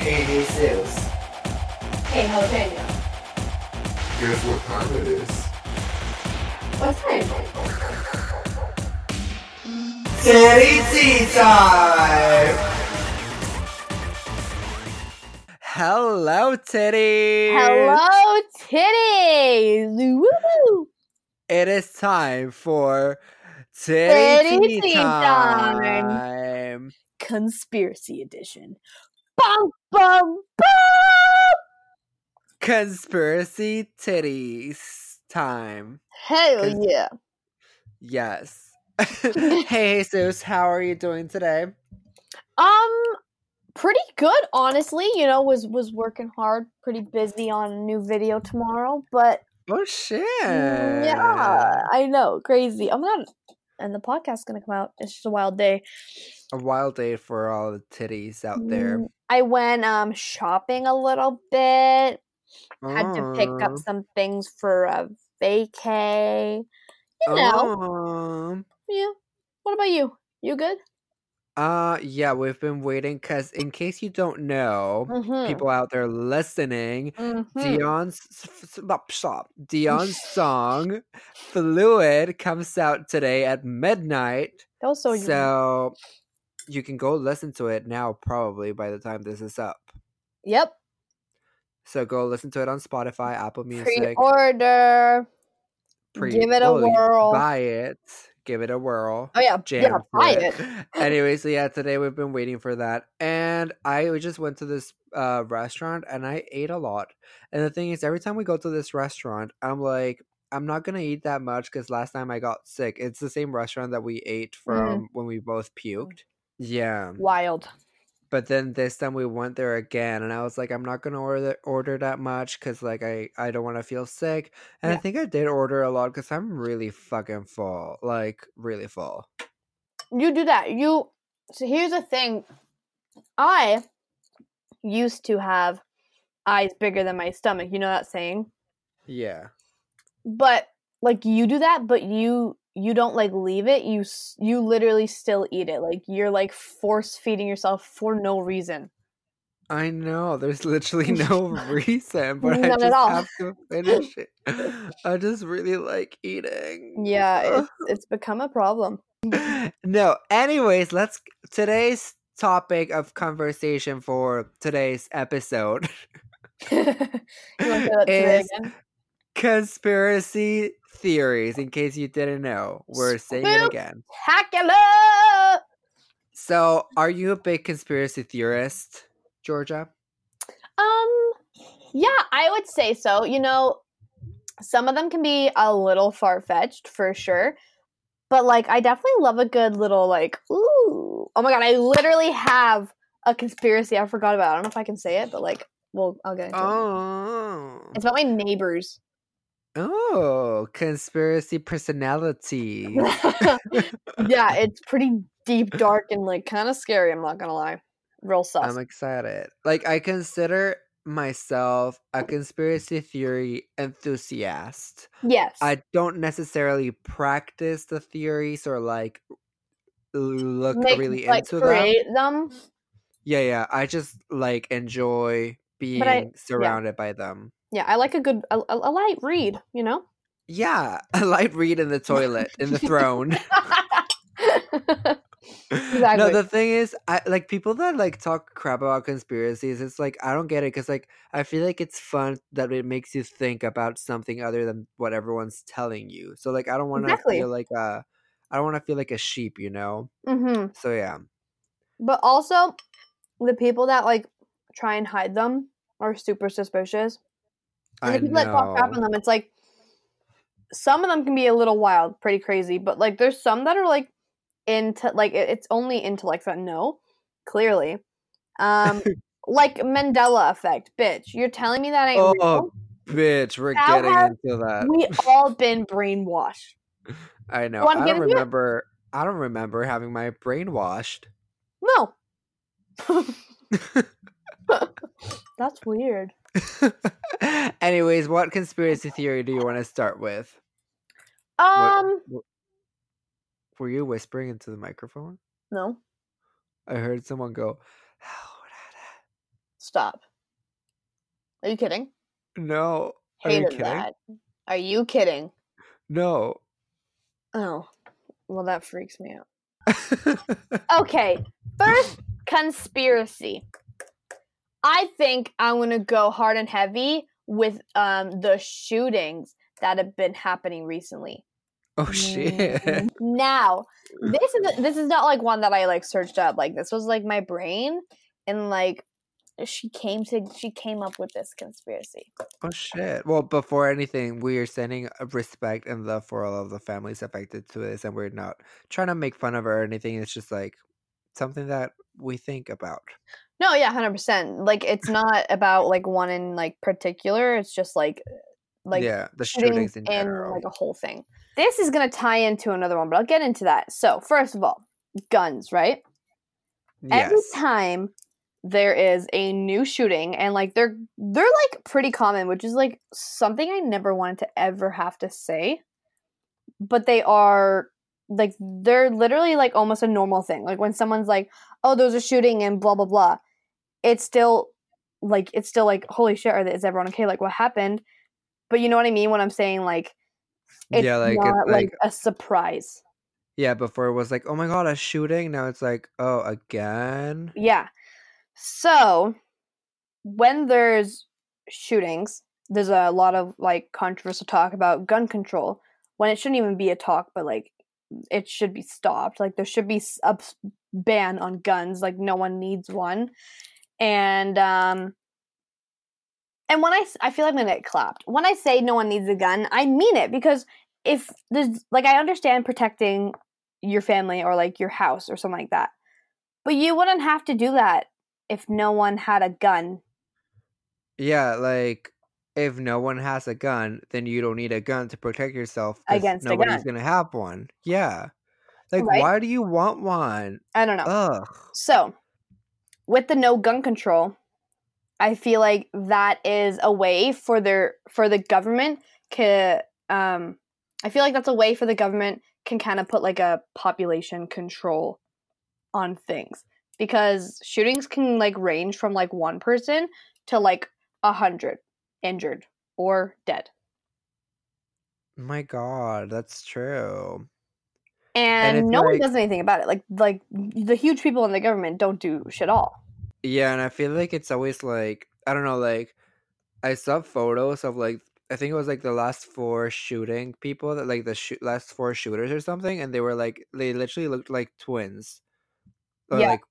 Hey, Jesus. Hey, jalapeno. Guess what time it is? What time? Titty tea time! Hello, titties. Hello, titties. Woo! It is time for titty, Titty tea tea time. time. Conspiracy edition. Bum bum bum. Conspiracy titties time. Hell Cons- yeah. Yes. hey, Jesus, how are you doing today? Um, pretty good, honestly. You know, was was working hard, pretty busy on a new video tomorrow, but Oh shit! mm, yeah, I know, crazy. I'm not, and the podcast's gonna come out. It's just a wild day. A wild day for all the titties out there. Mm, I went um shopping a little bit. Had to pick up some things for a vacay. You know, Aw. yeah. What about you? You good? Uh, yeah, we've been waiting because, in case you don't know, Mm-hmm. people out there listening, mm-hmm. Dion's s- s- stop, stop. Dion's song "Fluid" comes out today at midnight, was so. you can go listen to it now. Probably by the time this is up, Yep. so go listen to it on Spotify, Apple Music. Pre-order. pre- give it a whirl. Buy it. Give it a whirl. Oh yeah, jam yeah. it. it. anyway, so yeah, today we've been waiting for that, and I just went to this uh restaurant and I ate a lot. And the thing is, every time we go to this restaurant, I'm like, I'm not gonna eat that much because last time I got sick. It's the same restaurant that we ate from when we both puked. Yeah, Wild. But then this time we went there again, and I was like, I'm not gonna order order that much because like I I don't want to feel sick. And I think I did order a lot because I'm really fucking full, like really full. You do that. You. So here's the thing. I used to have eyes bigger than my stomach. You know that saying? Yeah. But like you do that, but you you don't like leave it. You you literally still eat it. Like you're like force feeding yourself for no reason. I know. There's literally no reason, but I None at just have to finish it. I just really like eating. Yeah, it's it's become a problem. no. Anyways, let's today's topic of conversation for today's episode you want to say that today Is- again? Conspiracy theories. In case you didn't know, we're saying it again. Spectacular! So, are you a big conspiracy theorist, Georgia? Um, yeah, I would say so. You know, some of them can be a little far fetched for sure, but like, I definitely love a good little like, ooh, oh my god, I literally have a conspiracy I forgot about. I don't know if I can say it, but like, well, I'll get into it. Oh. It's about my neighbors. Oh, conspiracy personality. yeah, it's pretty deep, dark, and like kind of scary. I'm not gonna lie, real sus. I'm excited. Like I consider myself a conspiracy theory enthusiast. yes, I don't necessarily practice the theories or like look Make- really like into them. create them. Yeah, yeah. I just like enjoy being I- surrounded by them. Yeah, I like a good a, a, light read. You know. Yeah, a light read in the toilet, in the throne. No, the thing is, I like people that like talk crap about conspiracies. It's like I don't get it because like I feel like it's fun that it makes you think about something other than what everyone's telling you. So like I don't want to Exactly. feel like a, I don't want to feel like a sheep, you know. hmm So yeah, But also, the people that like try and hide them are super suspicious. And I people that talk crap on them, it's like some of them can be a little wild, pretty crazy. But like, there's some that are like into like it's only intellects that know clearly. Um, like Mandela effect, bitch. You're telling me that ain't real? Oh, bitch, we're How getting into that. We all been brainwashed. I know. I don't remember. I don't remember having my brain washed. No. That's weird. Anyways, what conspiracy theory do you want to start with? Um, Were you whispering into the microphone? no. I heard someone go, Stop. Are you kidding? No. Are you kidding? that. Are you kidding? No. Oh, well, that freaks me out. Okay, first conspiracy. I think I'm gonna go hard and heavy with um the shootings that have been happening recently. oh shit. Now, this is this is not like one that I like searched up. Like this was like my brain, and like she came to she came up with this conspiracy. Oh shit. Well, before anything, we are sending respect and love for all of the families affected to this, and we're not trying to make fun of her or anything. It's just like something that we think about. No, yeah, hundred percent. Like it's not about like one in like particular. It's just like like yeah, the shootings shootings in and general. like a whole thing. This is gonna tie into another one, but I'll get into that. So first of all, guns, right? Every yes. time there is a new shooting, and like they're they're like pretty common, which is like something I never wanted to ever have to say, but they are like they're literally like almost a normal thing. Like when someone's like, "Oh, there's a shooting," and blah blah blah, it's still like it's still like, "Holy shit, are they, is everyone okay? Like what happened?" But you know what I mean when I'm saying like it's Yeah, like, it- not like, like- a surprise. Yeah, before it was like, oh my god, a shooting. Now it's like, oh, again. Yeah. So when there's shootings, there's a lot of like controversial talk about gun control when it shouldn't even be a talk, but like it should be stopped. Like there should be a ban on guns. Like no one needs one. And um and when I I feel like I'm gonna get clapped. When I say no one needs a gun, I mean it because if there's like I understand protecting your family or like your house or something like that. But you wouldn't have to do that if no one had a gun. Yeah, like if no one has a gun, then you don't need a gun to protect yourself Against nobody's gun. gonna have one. Yeah. Like, Right? why do you want one? I don't know. Ugh. So, with the no gun control, I feel like that is a way for their for the government to um I feel like that's a way for the government can kind of put like a population control on things because shootings can like range from like one person to like a hundred injured or dead. My god, that's true. And, it's no one does anything about it. Like like the huge people in the government don't do shit all. Yeah, and I feel like it's always like I don't know, like I saw photos of like I think it was like the last four shooting people that like the sh- last four shooters or something, and they were like they literally looked like twins, or Yeah. like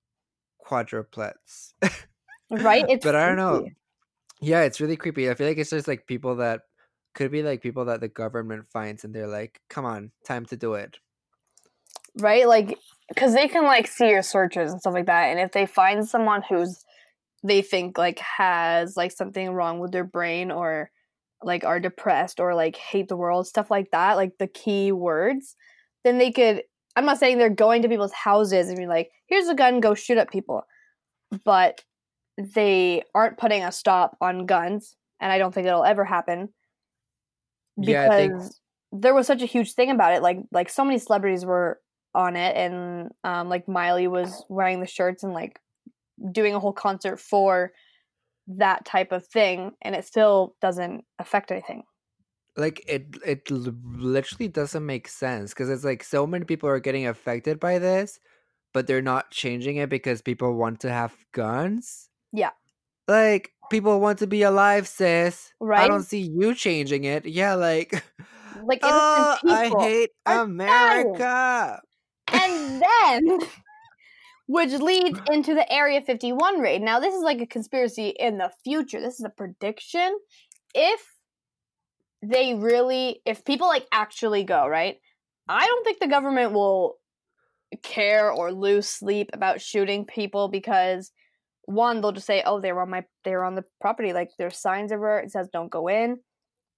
quadruplets. Right? It's but I don't know. Yeah, it's really creepy. I feel like it's just like people that could be like people that the government finds, and they're like, "Come on, time to do it." right? Like, because they can like see your searches and stuff like that, and if they find someone who's they think like has like something wrong with their brain or like are depressed or like hate the world, stuff like that, like the key words, then they could. I'm not saying they're going to people's houses and be like, "Here's a gun, go shoot up people," but they aren't putting a stop on guns, and I don't think it'll ever happen because Yeah, think- there was such a huge thing about it. Like, like so many celebrities were on it, and um, like Miley was wearing the shirts and like doing a whole concert for that type of thing, and it still doesn't affect anything. like it it literally doesn't make sense because it's like so many people are getting affected by this but they're not changing it because people want to have guns Yeah. like people want to be alive sis. Right. i don't see you changing it. Yeah like Like oh i hate america. And then which leads into the area 51 raid. Now this is like a conspiracy in the future. This is a prediction. If they really if people like actually go right i don't think the government will care or lose sleep about shooting people because one they'll just say oh they were on my they were on the property like there's signs everywhere it says don't go in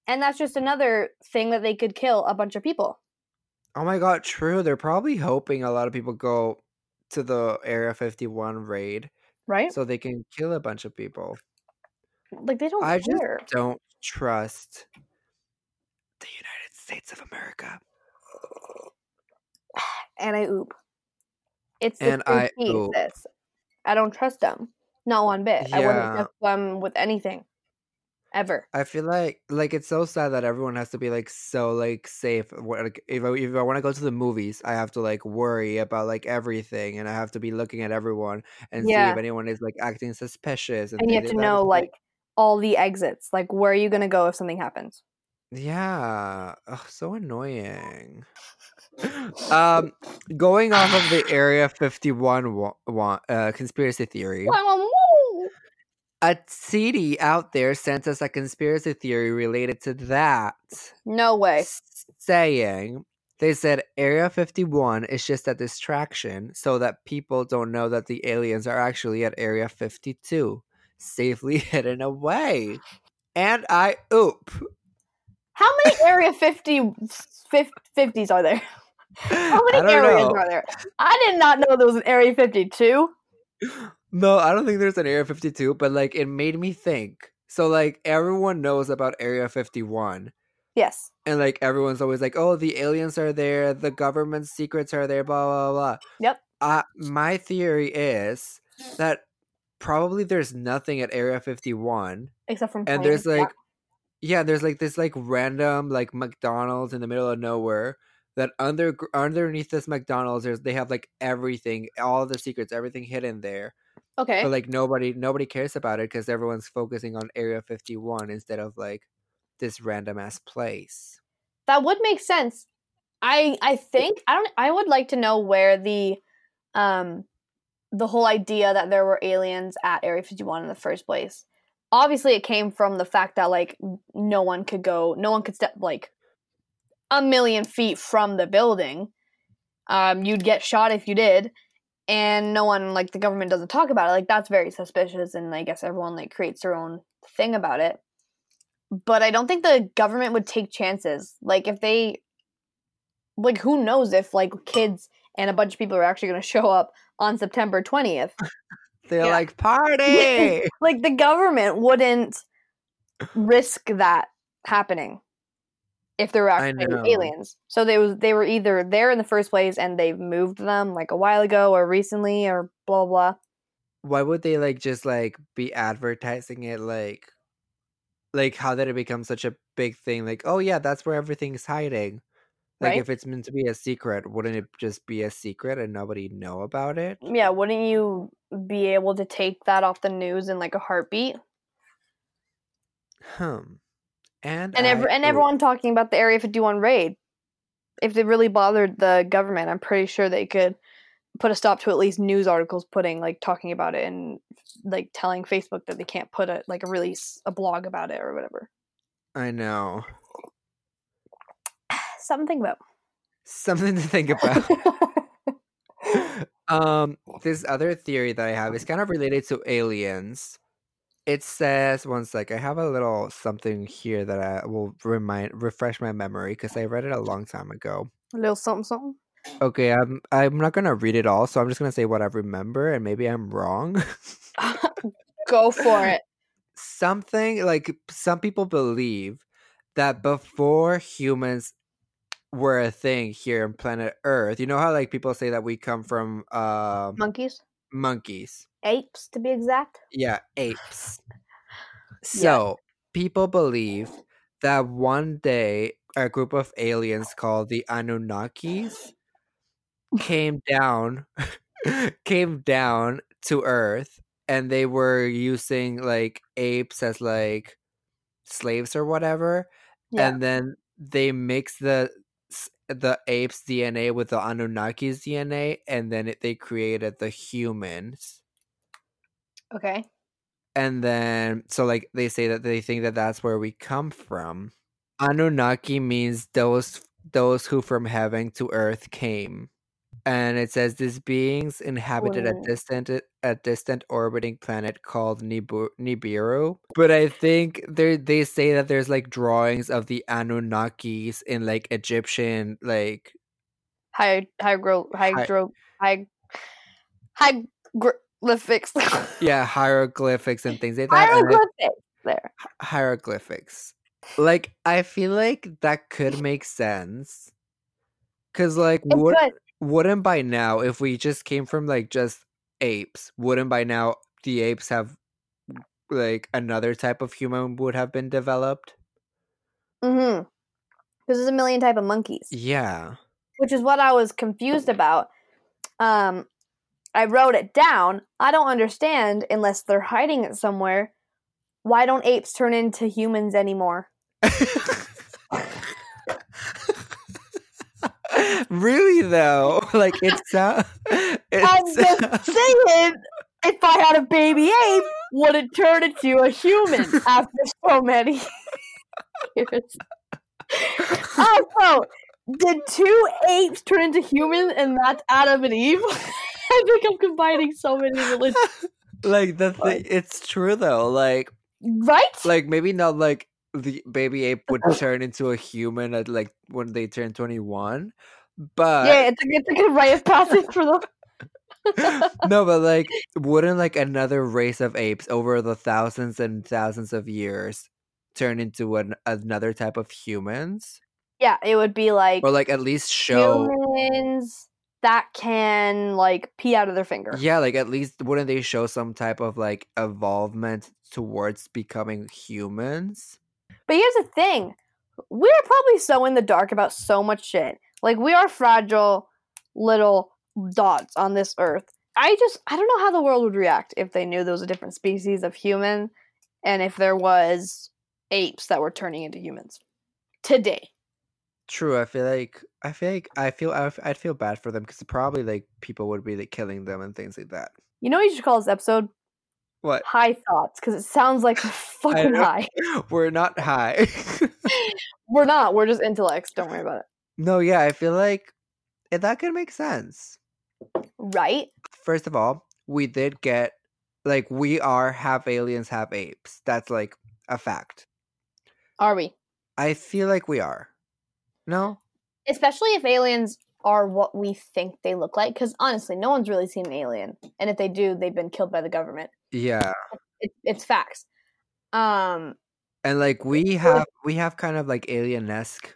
and that's just another thing that they could kill a bunch of people oh my god true they're probably hoping a lot of people go to the area 51 raid right so they can kill a bunch of people like they don't I just don't trust the United States of America. and I oop. It's And I oop. sis. I don't trust them. Not one bit. Yeah. I wouldn't Yeah. trust them with anything. Ever. I feel like like it's so sad that everyone has to be like so like safe. Like if I, if I want to go to the movies, I have to like worry about like everything, and I have to be looking at everyone and see if anyone is like acting suspicious. And you have to know It's like all the exits. Like where are you gonna go if something happens? yeah, Ugh, so annoying. Um, going off of the Area Fifty One wa- wa- uh, conspiracy theory. A CD out there sent us a conspiracy theory related to that. No way. saying they said Area 51 is just a distraction so that people don't know that the aliens are actually at Area 52, safely hidden away. And I oop. How many Area 50 fif- 50s are there? How many areas know. are there? I did not know there was an Area 52. No, I don't think there's an Area 52, but like it made me think. So like everyone knows about Area 51. Yes. And like everyone's always like, "Oh, the aliens are there, the government's secrets are there, blah blah blah." Yep. Uh, my theory is that probably there's nothing at Area 51, Except from and there's yeah. like, yeah, there's like this like random like McDonald's in the middle of nowhere. That under underneath this McDonald's, there's they have like everything, all the secrets, everything hidden there. Okay. But like nobody nobody cares about it because everyone's focusing on Area 51 instead of like this random ass place. that would make sense. I I think I don't I would like to know where the um the whole idea that there were aliens at Area 51 in the first place. Obviously it came from the fact that like no one could go no one could step like a million feet from the building. Um you'd get shot if you did and no one like the government doesn't talk about it. Like that's very suspicious and I guess everyone like creates their own thing about it but I don't think the government would take chances. Like if they like who knows if like kids and a bunch of people are actually going to show up on September 20th. They're Yeah. like party. like the government wouldn't risk that happening if there were actually aliens. So they was they were either there in the first place and they've moved them like a while ago or recently or blah blah. Why would they like just like be advertising it like like how did it become such a big thing? Like, oh yeah, that's where everything's hiding. Like Right. if it's meant to be a secret, wouldn't it just be a secret and nobody know about it? Yeah, wouldn't you be able to take that off the news in like a heartbeat? Hmm. And and ev- and everyone talking about the Area 51 raid. If they really bothered the government, I'm pretty sure they could put a stop to at least news articles putting like talking about it and like telling Facebook that they can't put a like a release a blog about it or whatever. I know. Something about. Something to think about. um this other theory that i have is kind of related to aliens it says one sec i have a little something here that i will remind refresh my memory because i read it a long time ago a little something something. okay i'm i'm not gonna read it all so i'm just gonna say what i remember and maybe i'm wrong Go for it. something like some people believe that before humans were a thing here on planet earth you know how like people say that we come from uh Monkeys, monkeys apes to be exact. Yeah, apes. So people believe that one day a group of aliens called the Anunnakis came down came down to Earth and they were using like apes as like slaves or whatever. Yeah. And then they mixed the the apes DNA with the Anunnakis DNA and then it, they created the humans. Okay. and then so like they say that they think that that's where we come from. Anunnaki means those those who from heaven to earth came and it says these beings inhabited a distant a distant orbiting planet called Nibu- Nibiru. But I think they they say that there's like drawings of the Anunnakis in like Egyptian like High hydro hydro high hieroglyphics. yeah hieroglyphics and things like that. hieroglyphics. There. hieroglyphics. Like I feel like that could make sense. Cause like could. Wouldn't by now if we just came from like just apes, wouldn't by now the apes have like another type of human would have been developed. Mm-hmm. Because there's a million type of monkeys. Yeah. which is what I was confused about. Um, I wrote it down. I don't understand unless they're hiding it somewhere. Why don't apes turn into humans anymore? really though, like it's uh, I'm it's just saying, if I had a baby ape, would it turn into a human after so many years? Also, did two apes turn into humans and that's Adam and Eve? I think I'm combining so many religions. like the thing. It's true though. Like Right? like maybe not like the baby ape would turn into a human at like when they turn 21 but yeah, it's a, it's a good rite of passage for them. no but like wouldn't like another race of apes over the thousands and thousands of years turn into an, another type of humans Yeah, it would be like or like at least show humans that can like pee out of their finger. yeah like at least wouldn't they show some type of like evolvement towards becoming humans But here's the thing we're probably so in the dark about so much shit. Like, we are fragile little dots on this earth. I just, I don't know how the world would react if they knew there was a different species of human and if there was apes that were turning into humans today. True. I feel like I feel like I feel I'd feel bad for them because probably like people would be like killing them and things like that. You know what you should call this episode? What? High thoughts, because it sounds like fucking high. We're not high. We're not. We're just intellects. Don't worry about it. No, yeah, I feel like eh, that could make sense. Right? First of all, we did get like we are half aliens, half apes. That's like a fact. Are we? I feel like we are. No? Especially if aliens are what we think they look like. Because honestly, no one's really seen an alien, and if they do, they've been killed by the government. Yeah. It, it's facts. Um, And like we have we have kind of like alien-esque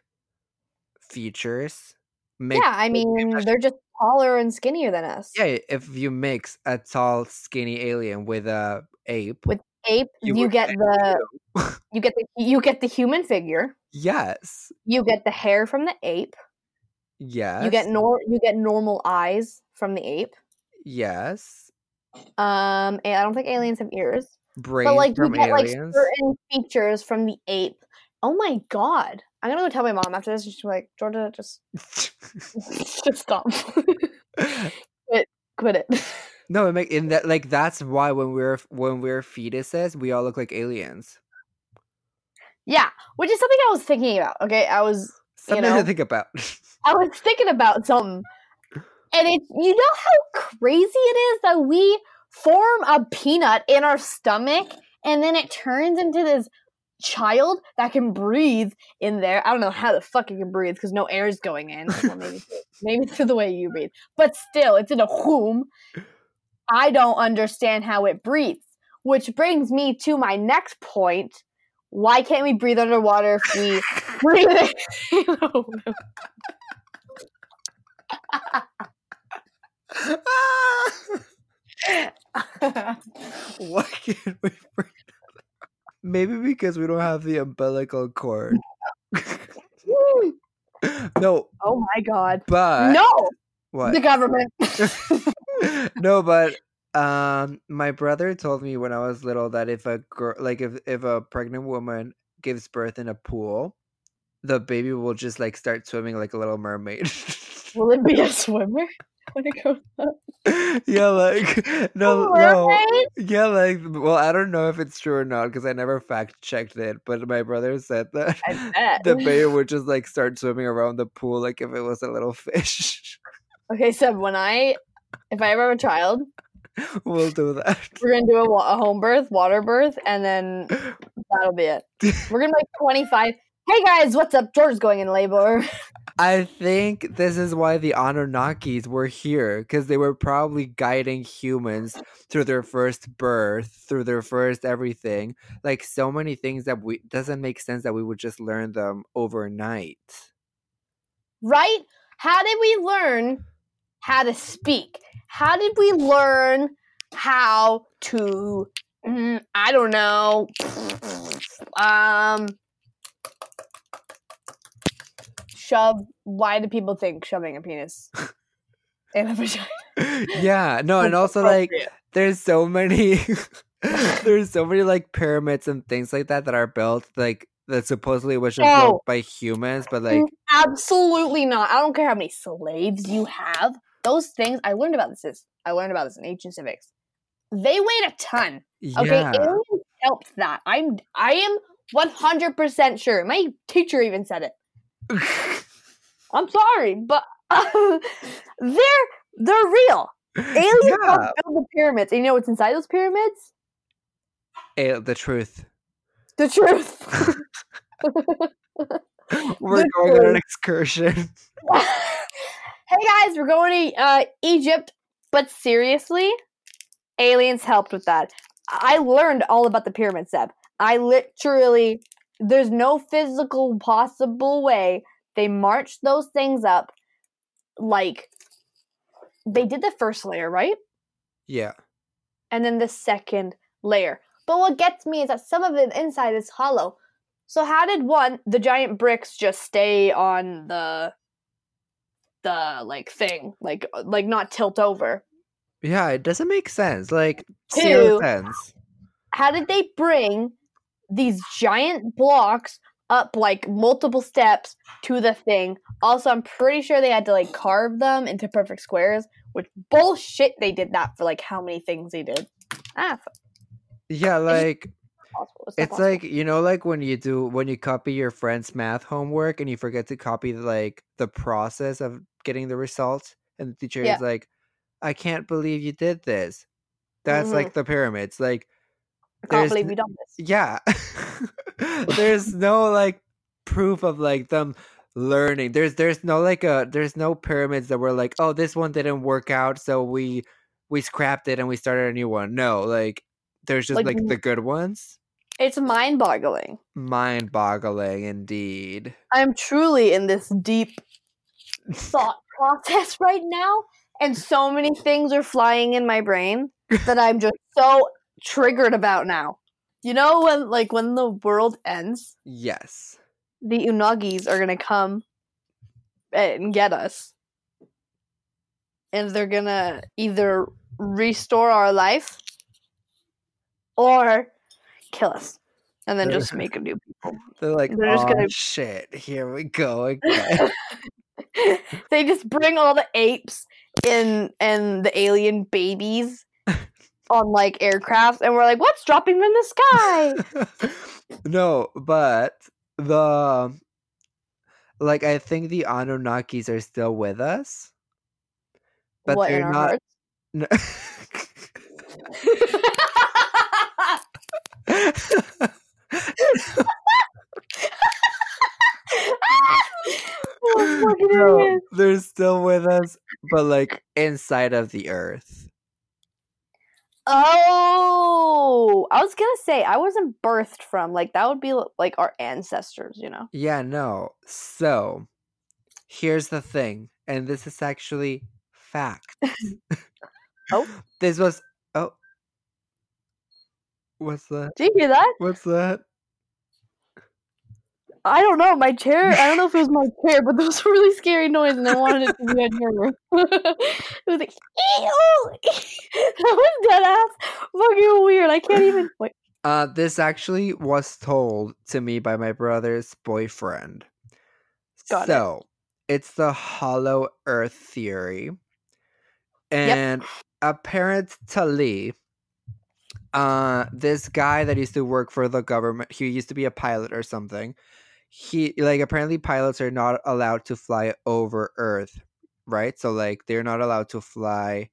features. Make, yeah, I mean, they're just taller and skinnier than us. Yeah, if you mix a tall, skinny alien with a ape, With ape, You you, get the you get the you get the human figure. yes, You get the hair from the ape. yes, You get nor you get normal eyes from the ape. yes, Um, I don't think aliens have ears. brains but like you get like certain features from the ape. Oh my god! I'm gonna go tell my mom after this. and She's like, Georgia, just just stop, quit it. no, it make in that like that's why when we're when we're fetuses, we all look like aliens. yeah, which is something I was thinking about. Okay, I was Something know, to think about. I was thinking about something, and it's you know how crazy it is that we form a peanut in our stomach, and then it turns into this child that can breathe in there. I don't know how the fuck it can breathe because no air is going in. Well, maybe maybe through the way you breathe, but still, it's in a womb. I don't understand how it breathes, which brings me to my next point. Why can't we breathe underwater if we breathe? Why can't we? breathe? Maybe because we don't have the umbilical cord. no, oh my god. but no, what? the government. no, but um, my brother told me when I was little that if a girl, like if if a pregnant woman gives birth in a pool, the baby will just like start swimming like a little mermaid. Will it be a swimmer when it goes up? yeah, like no, no, yeah, like well, I don't know if it's true or not because I never fact checked it, but my brother said that the baby would just like start swimming around the pool like if it was a little fish. Okay, so when I, if I ever have a child, we'll do that. we're gonna do a, a home birth, water birth, and then that'll be it. We're gonna make 25. Hey guys, what's up? George's going in labor. I think this is why the Anunnakis were here because they were probably guiding humans through their first birth, through their first everything. Like so many things that we doesn't make sense that we would just learn them overnight. right? How did we learn how to speak? How did we learn how to mm, I don't know. Um shove why do people think shoving a penis in a vagina? yeah, no, and also like there's so many there's so many like pyramids and things like that that are built like that supposedly was just Oh. built by humans, but like Absolutely not. I don't care how many slaves you have. Those things I learned about this is I learned about this in ancient civics. They weighed a ton. Okay, yeah. aliens helped that. I'm I am one hundred percent sure. My teacher even said it. I'm sorry, but they're they're real. Aliens Yeah. helped build the pyramids. And you know what's inside those pyramids? Eh, the truth. The truth. We're The going on an excursion. hey guys, we're going to uh, Egypt, but seriously, aliens helped with that. I learned all about the pyramid, Seb. I literally, there's no physical possible way they marched those things up. Like, they did the first layer, right? Yeah. and then the second layer. But what gets me is that some of the inside is hollow. So how did one the giant bricks just stay on the the like thing, like like not tilt over? Yeah, it doesn't make sense. Like zero Two. sense. How did they bring these giant blocks up like multiple steps to the thing? Also, I'm pretty sure they had to like carve them into perfect squares, which bullshit they did that for like how many things they did. Ah, Yeah, like. It's, it's like you know like when you do when you copy your friend's math homework and you forget to copy like the process of getting the results and the teacher Yeah. is like i can't believe you did this that's Mhm. like the pyramids like I can't there's believe we done this. yeah. There's no like proof of like them learning. There's there's no like a there's no pyramids that were like oh this one didn't work out so we we scrapped it and we started a new one. No like there's just Like, like the good ones? It's mind boggling. mind boggling indeed. I'm truly in this deep thought process right now, and so many things are flying in my brain that I'm just so triggered about now. You know when like when the world ends, yes the Anunnakis are gonna come and get us. And they're gonna either restore our life or kill us. And then just make a new people. they're like They're just oh gonna- shit here we go again they just bring all the apes in and the alien babies on like aircrafts and we're like what's dropping from the sky no but the like i think the anunnakis are still with us but what in they're our not oh No. Oh, fucking No, they're still with us, but like inside of the earth. Oh i was gonna say i wasn't birthed from like that would be like our ancestors you know Yeah, no. So, here's the thing, and this is actually fact. Oh. This was oh. What's that? do you hear that What's that? I don't know my chair i don't know if it was my chair but there was a really scary noise and i wanted it to be on camera it was like Ew! that was dead ass fucking weird i can't even wait Uh, this actually was told to me by my brother's boyfriend. Got it. so, it's the hollow earth theory. And apparently, uh, this guy that used to work for the government, he used to be a pilot or something. He, like, apparently, pilots are not allowed to fly over Earth, right? So, like, they're not allowed to fly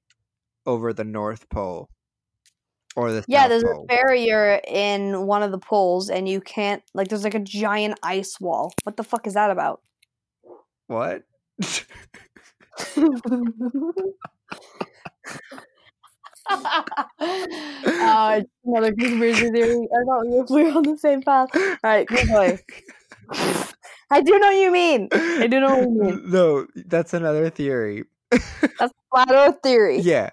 over the North Pole or the Yeah, South there's Pole. a barrier in one of the poles, and you can't like. There's like a giant ice wall. What the fuck is that about? What? uh, another conspiracy theory. I thought we were on the same path. All right, going. I do know what you mean. I do know what you mean. No, that's another theory. That's a flat Earth theory. Yeah.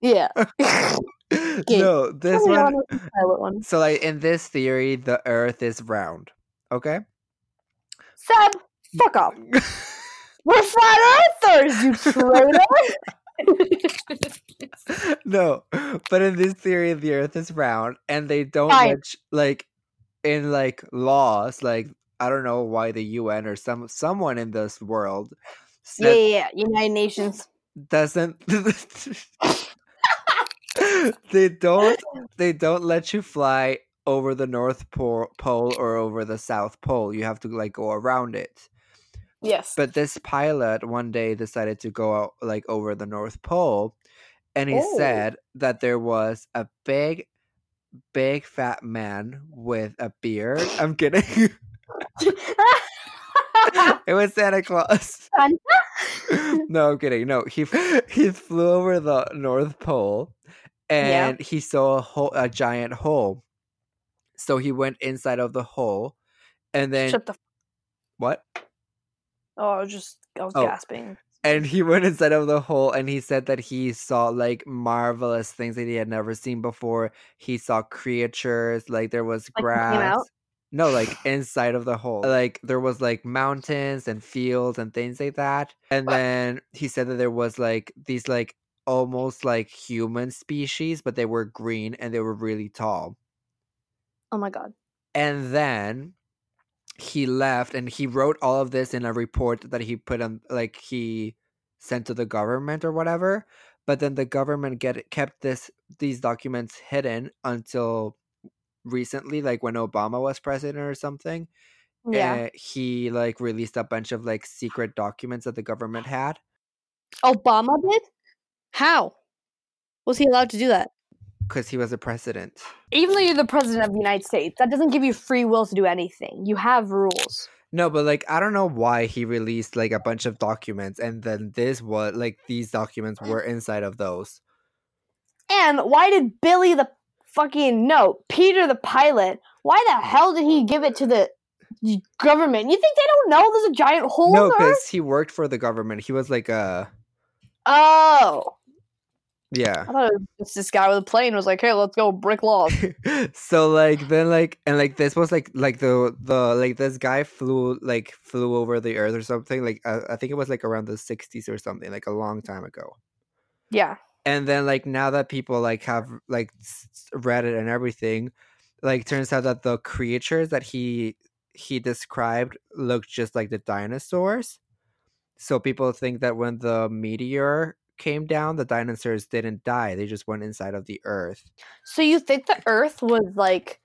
Yeah. Okay, no, this one on with the pilot one. So like in this theory, the Earth is round. Okay. Seb, fuck off. We're flat earthers, you traitor. no, but in this theory, the Earth is round, and they don't Fine. let like in like laws, like I don't know why the UN or some someone in this world yeah, said, yeah, yeah. United Nations. doesn't. they don't. They don't let you fly over the North Pole, pole or over the South Pole. You have to like go around it. Yes. But this pilot one day decided to go out like over the North Pole and he Oh. said that there was a big big fat man with a beard. I'm kidding. it was Santa Claus. Santa? no, I'm kidding. No, he he flew over the North Pole Yeah. and he saw a hole, a giant hole. So he went inside of the hole and then Shut the. F- what? oh, I was just I was Oh. gasping. And he went inside of the hole and he said that he saw like marvelous things that he had never seen before. He saw creatures like there was Like, grass. No like inside of the hole like there was like mountains and fields and things like that. And then he said that there was like these like almost like human species but they were green and they were really tall. Oh my god. and then he left and he wrote all of this in a report that he put on like he sent to the government or whatever but then the government get kept this these documents hidden until recently like when obama was president or something Yeah. uh, he like released a bunch of like secret documents that the government had Obama did. How was he allowed to do that? Because he was a president Even though you're the president of the United States, that doesn't give you free will to do anything. You have rules. No, but like I don't know why he released like a bunch of documents and then this was like these documents were inside of those. And why did Billy the fucking no Peter the pilot? Why the hell did he give it to the government? You think they don't know there's a giant hole No, in the earth? because he worked for the government. He was like a Oh, yeah. I thought it was this guy with a plane was like, "Hey, let's go brick laws." so like then like and like this was like like the the like this guy flew like flew over the earth or something like uh, I think it was like around the 60s or something like a long time ago. yeah. and then like now that people like have like read it and everything like turns out that the creatures that he he described looked just like the dinosaurs so people think that when the meteor came down the dinosaurs didn't die they just went inside of the earth So you think the Earth was like?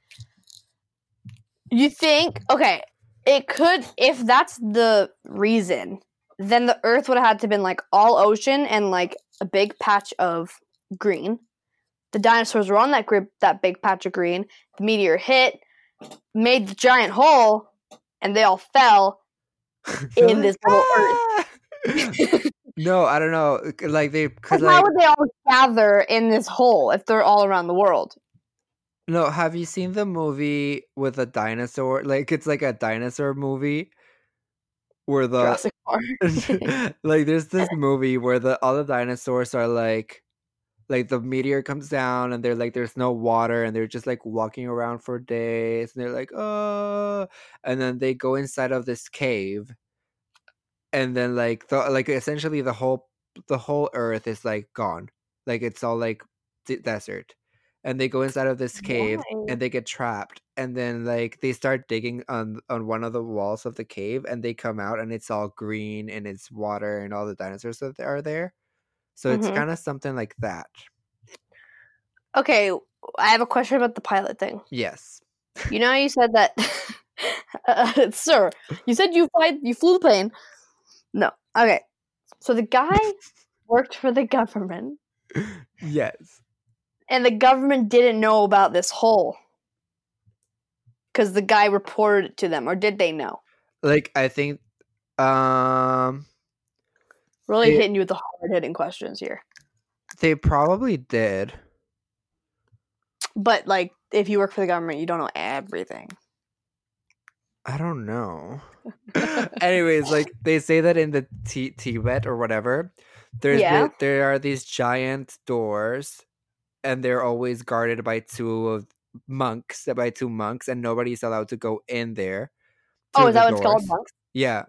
You think okay? It could if that's the reason. Then the Earth would have had to been like all ocean and like a big patch of green. The dinosaurs were on that grip, that big patch of green. The meteor hit, made the giant hole, and they all fell. In this little "Ah!" no i don't know uh, like they because how would they all gather in this hole if they're all around the world? no have you seen the movie with a dinosaur like it's like a dinosaur movie where the like there's this movie where the all the dinosaurs are like like the meteor comes down and they're like there's no water and they're just like walking around for days and they're like oh and then they go inside of this cave and then like the like essentially the whole the whole earth is like gone like it's all like d- desert and they go inside of this cave Why? and they get trapped and then like they start digging on on one of the walls of the cave and they come out and it's all green and it's water and all the dinosaurs that are there so it's Mhm. kind of something like that Okay, I have a question about the pilot thing. yes You know, how you said that, uh, sir. You said you fly, you flew the plane. No, okay. So the guy worked for the government, yes and the government didn't know about this hole because the guy reported it to them, or did they know? like i think um Really They- hitting you with the hard hitting questions here. they probably did But like, if you work for the government, you don't know everything. I don't know anyways like they say that in the T- tibet or whatever there's Yeah. the- there are these giant doors and they're always guarded by two of monks, by two monks, and nobody's allowed to go in there. Oh, is that the what it's called? Monks? Yeah,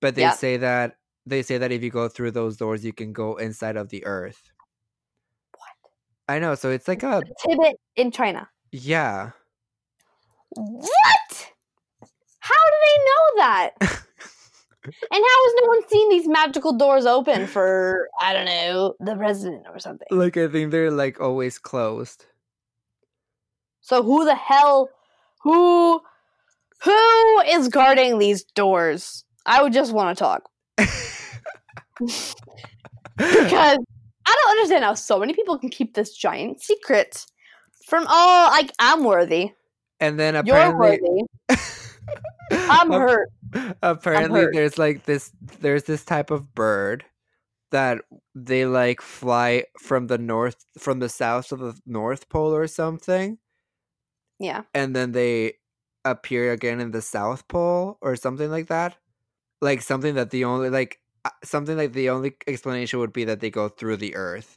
but they Yeah. say that they say that if you go through those doors, you can go inside of the earth. What? I know. So it's like a Tibet in China. yeah. What? How do they know that? and how has no one seen these magical doors open for I don't know the president or something? like I think they're like always closed. So who the hell who who is guarding these doors? I would just want to talk because I don't understand how so many people can keep this giant secret from all. like I'm worthy. and then You're apparently worthy. I'm hurt. apparently hurt. there's like this there's this type of bird that they like fly from the north from the south to the north pole or something Yeah. and then they appear again in the south pole or something like that like something that the only like uh, something like the only explanation would be that they go through the earth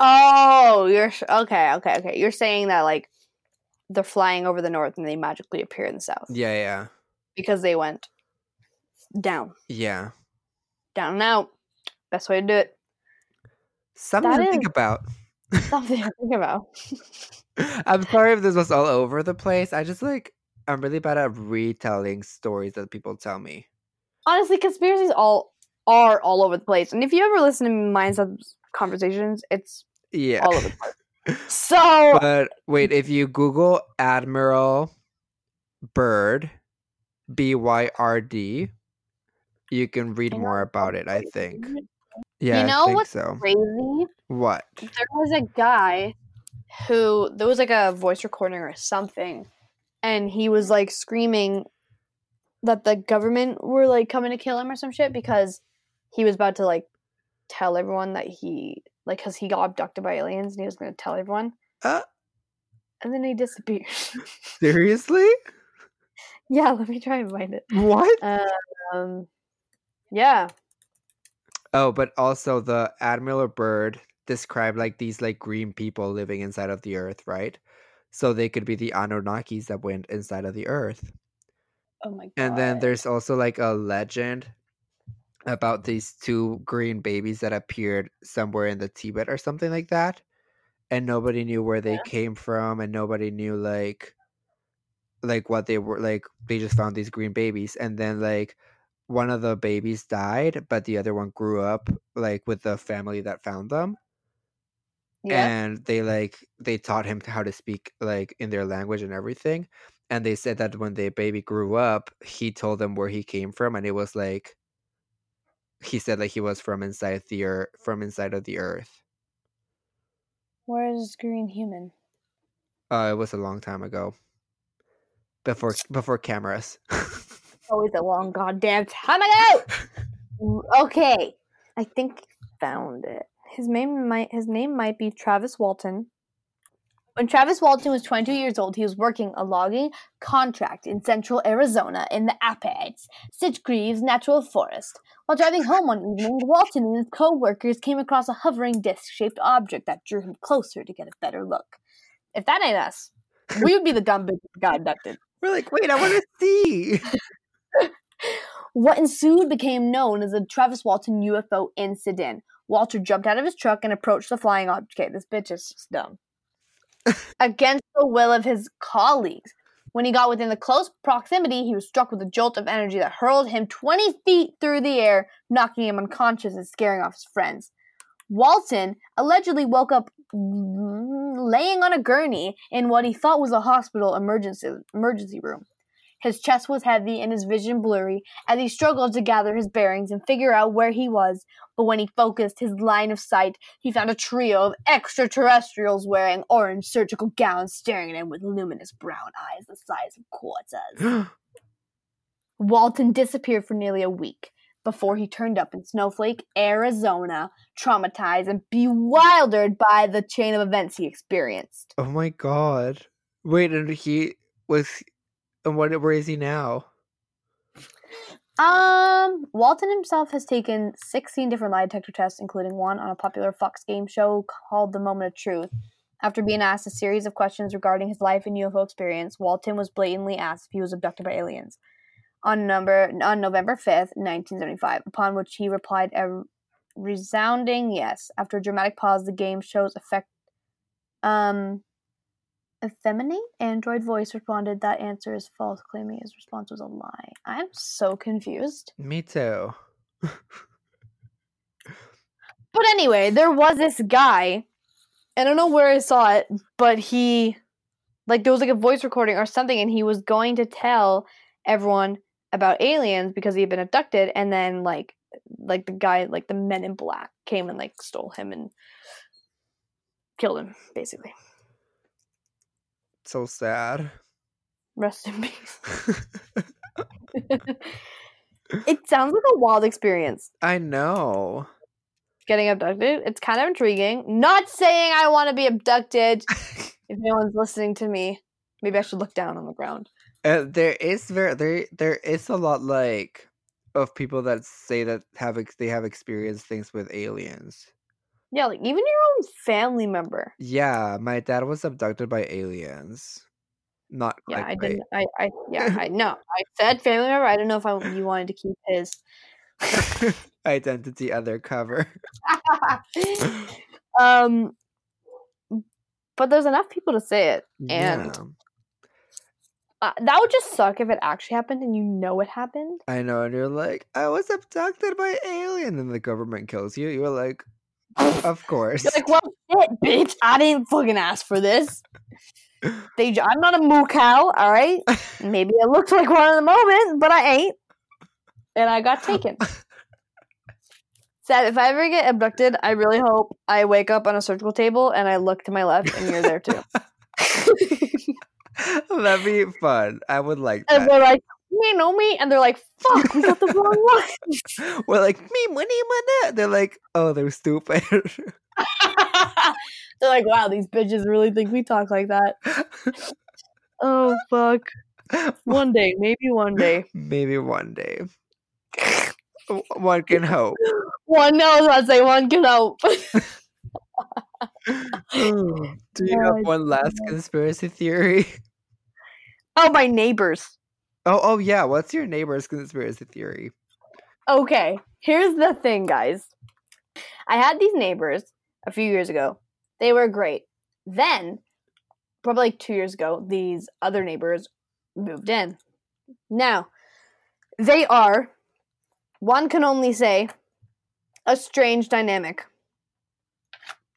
Oh, you're okay, okay, okay. You're saying that like they're flying over the north and they magically appear in the south yeah yeah because they went down, yeah down and out. Best way to do it. something That to think about Something to think about. i'm sorry if this was all over the place i just like i'm really bad at retelling stories that people tell me Honestly, conspiracies all are all over the place. And if you ever listen to Mindsets conversations, it's yeah all over the place. So But wait, if you Google Admiral Byrd, B Y R D, you can read more about it. I think. Yeah, You know I think what's so. crazy? What? there was a guy who there was like a voice recording or something and he was like screaming that the government were like coming to kill him or some shit because he was about to like tell everyone that he like because he got abducted by aliens and he was going to tell everyone Uh. and then he disappeared Seriously? yeah let me try and find it What? um yeah Oh, but also the Admiral Byrd described like these like green people living inside of the earth, right? So they could be the Anunnakis that went inside of the earth. oh my god And then there's also like a legend about these two green babies that appeared somewhere in the Tibet or something like that. And nobody knew where they came from and nobody knew like like what they were like they just found these green babies and then like one of the babies died but the other one grew up like with the family that found them yeah and they like they taught him how to speak like in their language and everything and they said that when the baby grew up he told them where he came from and it was like he said that he was from inside the earth from inside of the earth. Where is green human? Uh it was a long time ago. Before before cameras. Always a long goddamn time ago! Okay, I think found it. His name might his name might be Travis Walton. When Travis Walton was 22 years old, he was working a logging contract in central Arizona in the Apaches, Sitgreaves Natural Forest. While driving home one evening, Walton and his co-workers came across a hovering disc-shaped object that drew him closer to get a better look. If that ain't us, we would be the dumb bitch that got abducted. we're like wait i want to see What ensued became known as the Travis Walton UFO incident. Walter jumped out of his truck and approached the flying object. Okay, this bitch is just dumb. Against the will of his colleagues. When he got within the close proximity, he was struck with a jolt of energy that hurled him 20 feet through the air, knocking him unconscious and scaring off his friends. Walton allegedly woke up laying on a gurney in what he thought was a hospital emergency emergency room. His chest was heavy and his vision blurry as he struggled to gather his bearings and figure out where he was. But when he focused his line of sight, he found a trio of extraterrestrials wearing orange surgical gowns staring at him with luminous brown eyes the size of quarters. Walton disappeared for nearly a week before he turned up in Snowflake, Arizona, traumatized and bewildered by the chain of events he experienced. oh my god wait and he was and what where is he now Um, Walton himself has taken 16 different lie detector tests, including one on a popular Fox game show called The Moment of Truth. After being asked a series of questions regarding his life and UFO experience, Walton was blatantly asked if he was abducted by aliens. On number on November 5th, 1975, upon which he replied a resounding yes. After a dramatic pause, the game show's effect um effeminate android voice responded that answer is false, claiming his response was a lie. I'm so confused. Me too. But anyway, there was this guy. I don't know where I saw it, but he like there was like a voice recording or something and he was going to tell everyone about aliens because he had been abducted and then like like the guy like the men in black came and like stole him and killed him basically. So sad. Rest in peace. it sounds like a wild experience. I know. Getting abducted. It's kind of intriguing. Not saying I want to be abducted. if anyone's listening to me, maybe I should look down on the ground. Uh, there is very there there is a lot like of people that say that have they have experienced things with aliens. Yeah, like even your own family member. Yeah, my dad was abducted by aliens. Not Yeah, like I didn't. I, I, yeah, I know. I said family member. I don't know if I you wanted to keep his. identity undercover. um, but there's enough people to say it, and yeah, uh, that would just suck if it actually happened and you know it happened. I know, and you're like, I was abducted by alien, and the government kills you. You're like, of course. You're like, well, shit, bitch. I didn't fucking ask for this. They, I'm not a moo cow, all right. Maybe it looks like one in the moment, but I ain't. And I got taken. Sad. If I ever get abducted, I really hope I wake up on a surgical table and I look to my left and you're there too. That'd be fun. I would like and that. they're like, "You know me," and they're like, "Fuck, we got the wrong one." We're like, me, money, money. They're like, oh, they're stupid. they're like, "Wow, these bitches really think we talk like that." Oh fuck. One day, maybe one day. Maybe one day. One can hope. One knows I say one can hope. Do you have one last conspiracy theory? oh, my neighbors. Oh, oh yeah. What's your neighbor's conspiracy theory? Okay, here's the thing, guys. I had these neighbors a few years ago. They were great. Then, probably like two years ago, these other neighbors moved in. Now, they are, one can only say, a strange dynamic.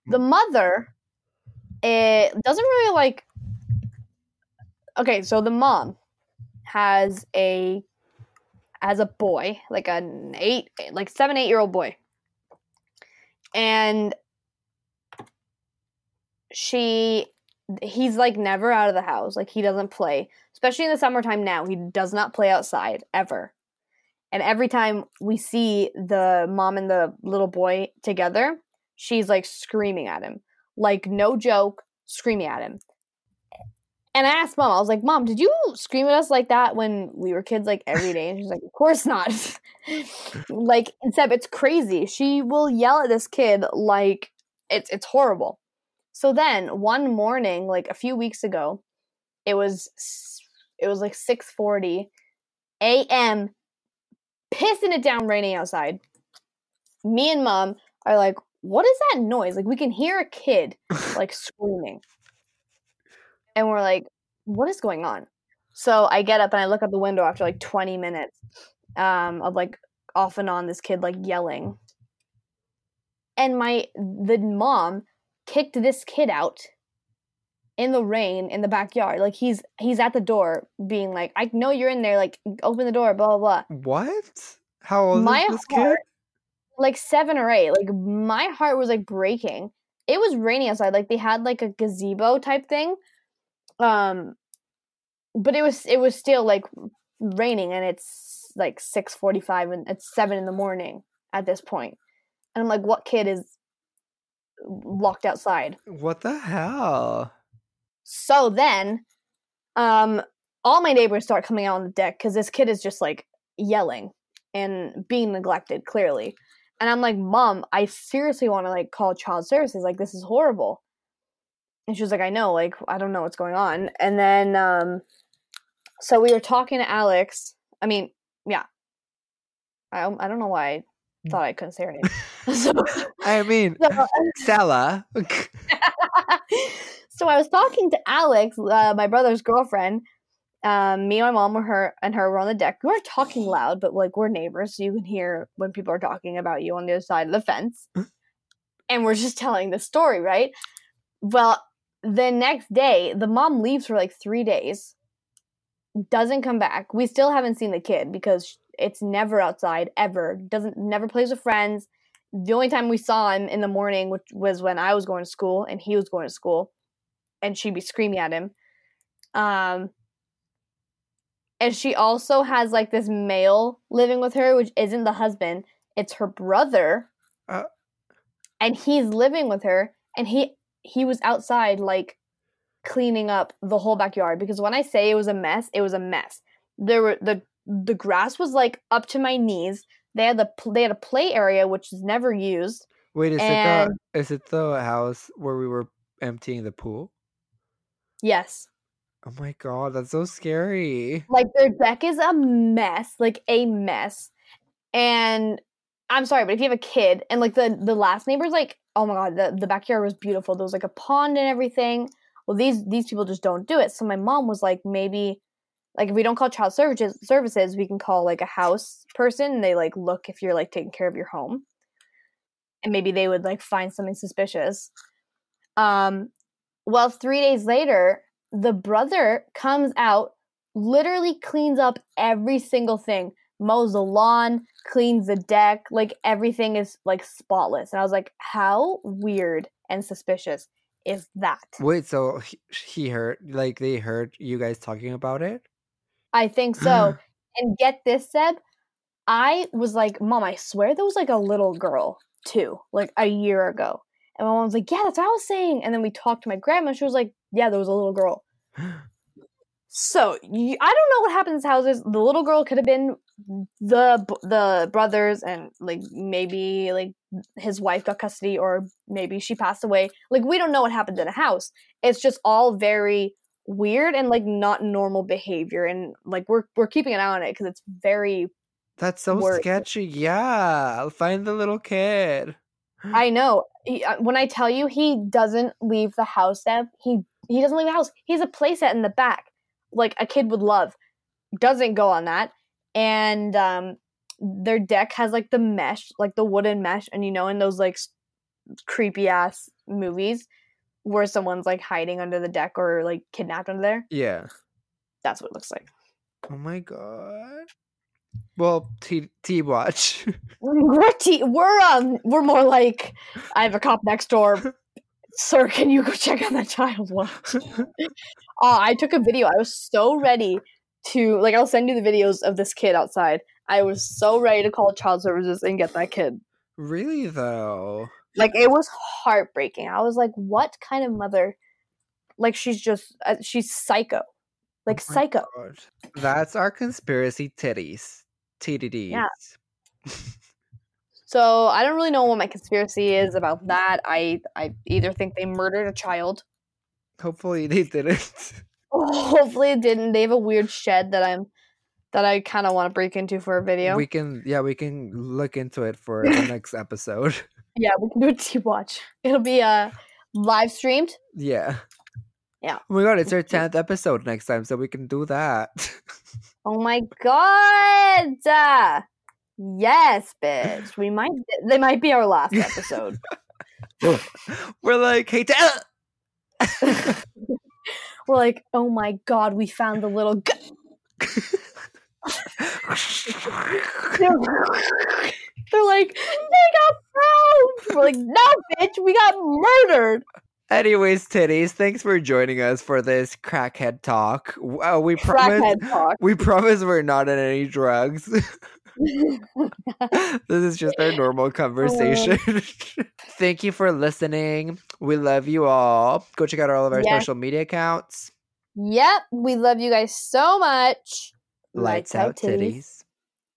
The hmm. mother it doesn't really like. Okay, so the mom has a as a boy, like an eight, like seven, eight year old boy, and she, he's like never out of the house. Like he doesn't play, especially in the summertime. Now he does not play outside ever. And every time we see the mom and the little boy together, she's like screaming at him, like no joke, screaming at him. And I asked mom, I was like, Mom, did you scream at us like that when we were kids, like every day? And she's like, Of course not. like, except it's crazy. She will yell at this kid like it's it's horrible. So then one morning, like a few weeks ago, it was it was like six forty a.m. pissing it down, raining outside. Me and mom are like, "What is that noise?" Like we can hear a kid like screaming and we're like, what is going on? So I get up and I look out the window after like 20 minutes um, of like off and on this kid like yelling. And my the mom kicked this kid out in the rain in the backyard. Like he's he's at the door being like, I know you're in there, like open the door, blah blah blah. What? How old My is this kid? Like seven or eight. Like my heart was like breaking. It was raining outside. Like they had like a gazebo type thing um but it was it was still like raining and it's like 6:45 and it's 7 in the morning at this point. and i'm like what kid is locked outside What the hell? so then um all my neighbors start coming out on the deck cuz this kid is just like yelling and being neglected clearly. And I'm like, "Mom, I seriously want to like call child services. Like this is horrible." And she was like, "I know. Like I don't know what's going on." And then um so we were talking to Alex. I mean, yeah. I I don't know why I thought I couldn't say her name. so, I mean, so, Stella. so I was talking to Alex, uh, my brother's girlfriend. Um, me and my mom were her and her were on the deck. We weren't talking loud, but like we're neighbors, so you can hear when people are talking about you on the other side of the fence. and we're just telling the story, right? Well, the next day, the mom leaves for like three days, doesn't come back. We still haven't seen the kid because it's never outside ever. Doesn't never plays with friends. The only time we saw him in the morning, which was when I was going to school and he was going to school, and she'd be screaming at him. Um, and she also has like this male living with her, which isn't the husband; it's her brother. Uh. and he's living with her, and he he was outside like cleaning up the whole backyard because when I say it was a mess, it was a mess. There were the the grass was like up to my knees. They had the they had a play area which is never used. Wait, is And- it the is it the house where we were emptying the pool? Yes. Oh my god, that's so scary. Like their deck is a mess, like a mess. And I'm sorry, but if you have a kid and like the the last neighbor's like, oh my god, the, the backyard was beautiful. There was like a pond and everything. Well, these these people just don't do it. So my mom was like, maybe like if we don't call child services services, we can call like a house person and they like look if you're like taking care of your home. And maybe they would like find something suspicious. Um well, three days later, the brother comes out, literally cleans up every single thing, mows the lawn, cleans the deck, like everything is like spotless. And I was like, how weird and suspicious is that? Wait, so he, he heard like they heard you guys talking about it? I think so. and get this, Seb, I was like, Mom, I swear there was like a little girl too, like a year ago. And my mom was like, Yeah, that's what I was saying. And then we talked to my grandma, she was like, Yeah, there was a little girl. So I don't know what happens in houses. The little girl could have been the the brothers, and like maybe like his wife got custody, or maybe she passed away. Like we don't know what happened in the house. It's just all very weird and like not normal behavior, and like we're we're keeping an eye on it because it's very. That's so Word. sketchy. Yeah, I'll find the little kid. I know he, uh, when I tell you he doesn't leave the house. Deb, he he doesn't leave the house. He has a playset in the back, like a kid would love. Doesn't go on that, and um, their deck has like the mesh, like the wooden mesh, and you know, in those like creepy ass movies where someone's like hiding under the deck or like kidnapped under there. Yeah. That's what it looks like. Oh my god. Well, T T watch. We're t- we're um we're more like I have a cop next door. Sir, can you go check on that child? What? Oh, I took a video. I was so ready to like. I'll send you the videos of this kid outside. I was so ready to call child services and get that kid. really though. Like it was heartbreaking. I was like, "What kind of mother? Like she's just uh, she's psycho, like Oh psycho." God. That's our conspiracy titties. TDDs. Yeah. So I don't really know what my conspiracy is about that. I I either think they murdered a child. Hopefully they didn't. Hopefully it didn't. They have a weird shed that I'm that I kind of want to break into for a video. We can yeah, we can look into it for the next episode. yeah, we can do a T watch. It'll be uh live streamed. Yeah. Yeah. Oh my god, it's our tenth episode next time, so we can do that. Oh my god! Uh, yes, bitch. We might. They might be our last episode. We're like, hey, Tella! We're like, oh my god, we found the little. They're like, they got found. We're like, no, bitch, we got murdered. Anyways, titties, thanks for joining us for this crackhead talk. Uh, we promise Crackhead talk. we promise we're not on any drugs. this is just our normal oh. conversation. Thank you for listening. We love you all. Go check out all of our Yes. social media accounts. Yep, we love you guys so much. Lights, out, titties.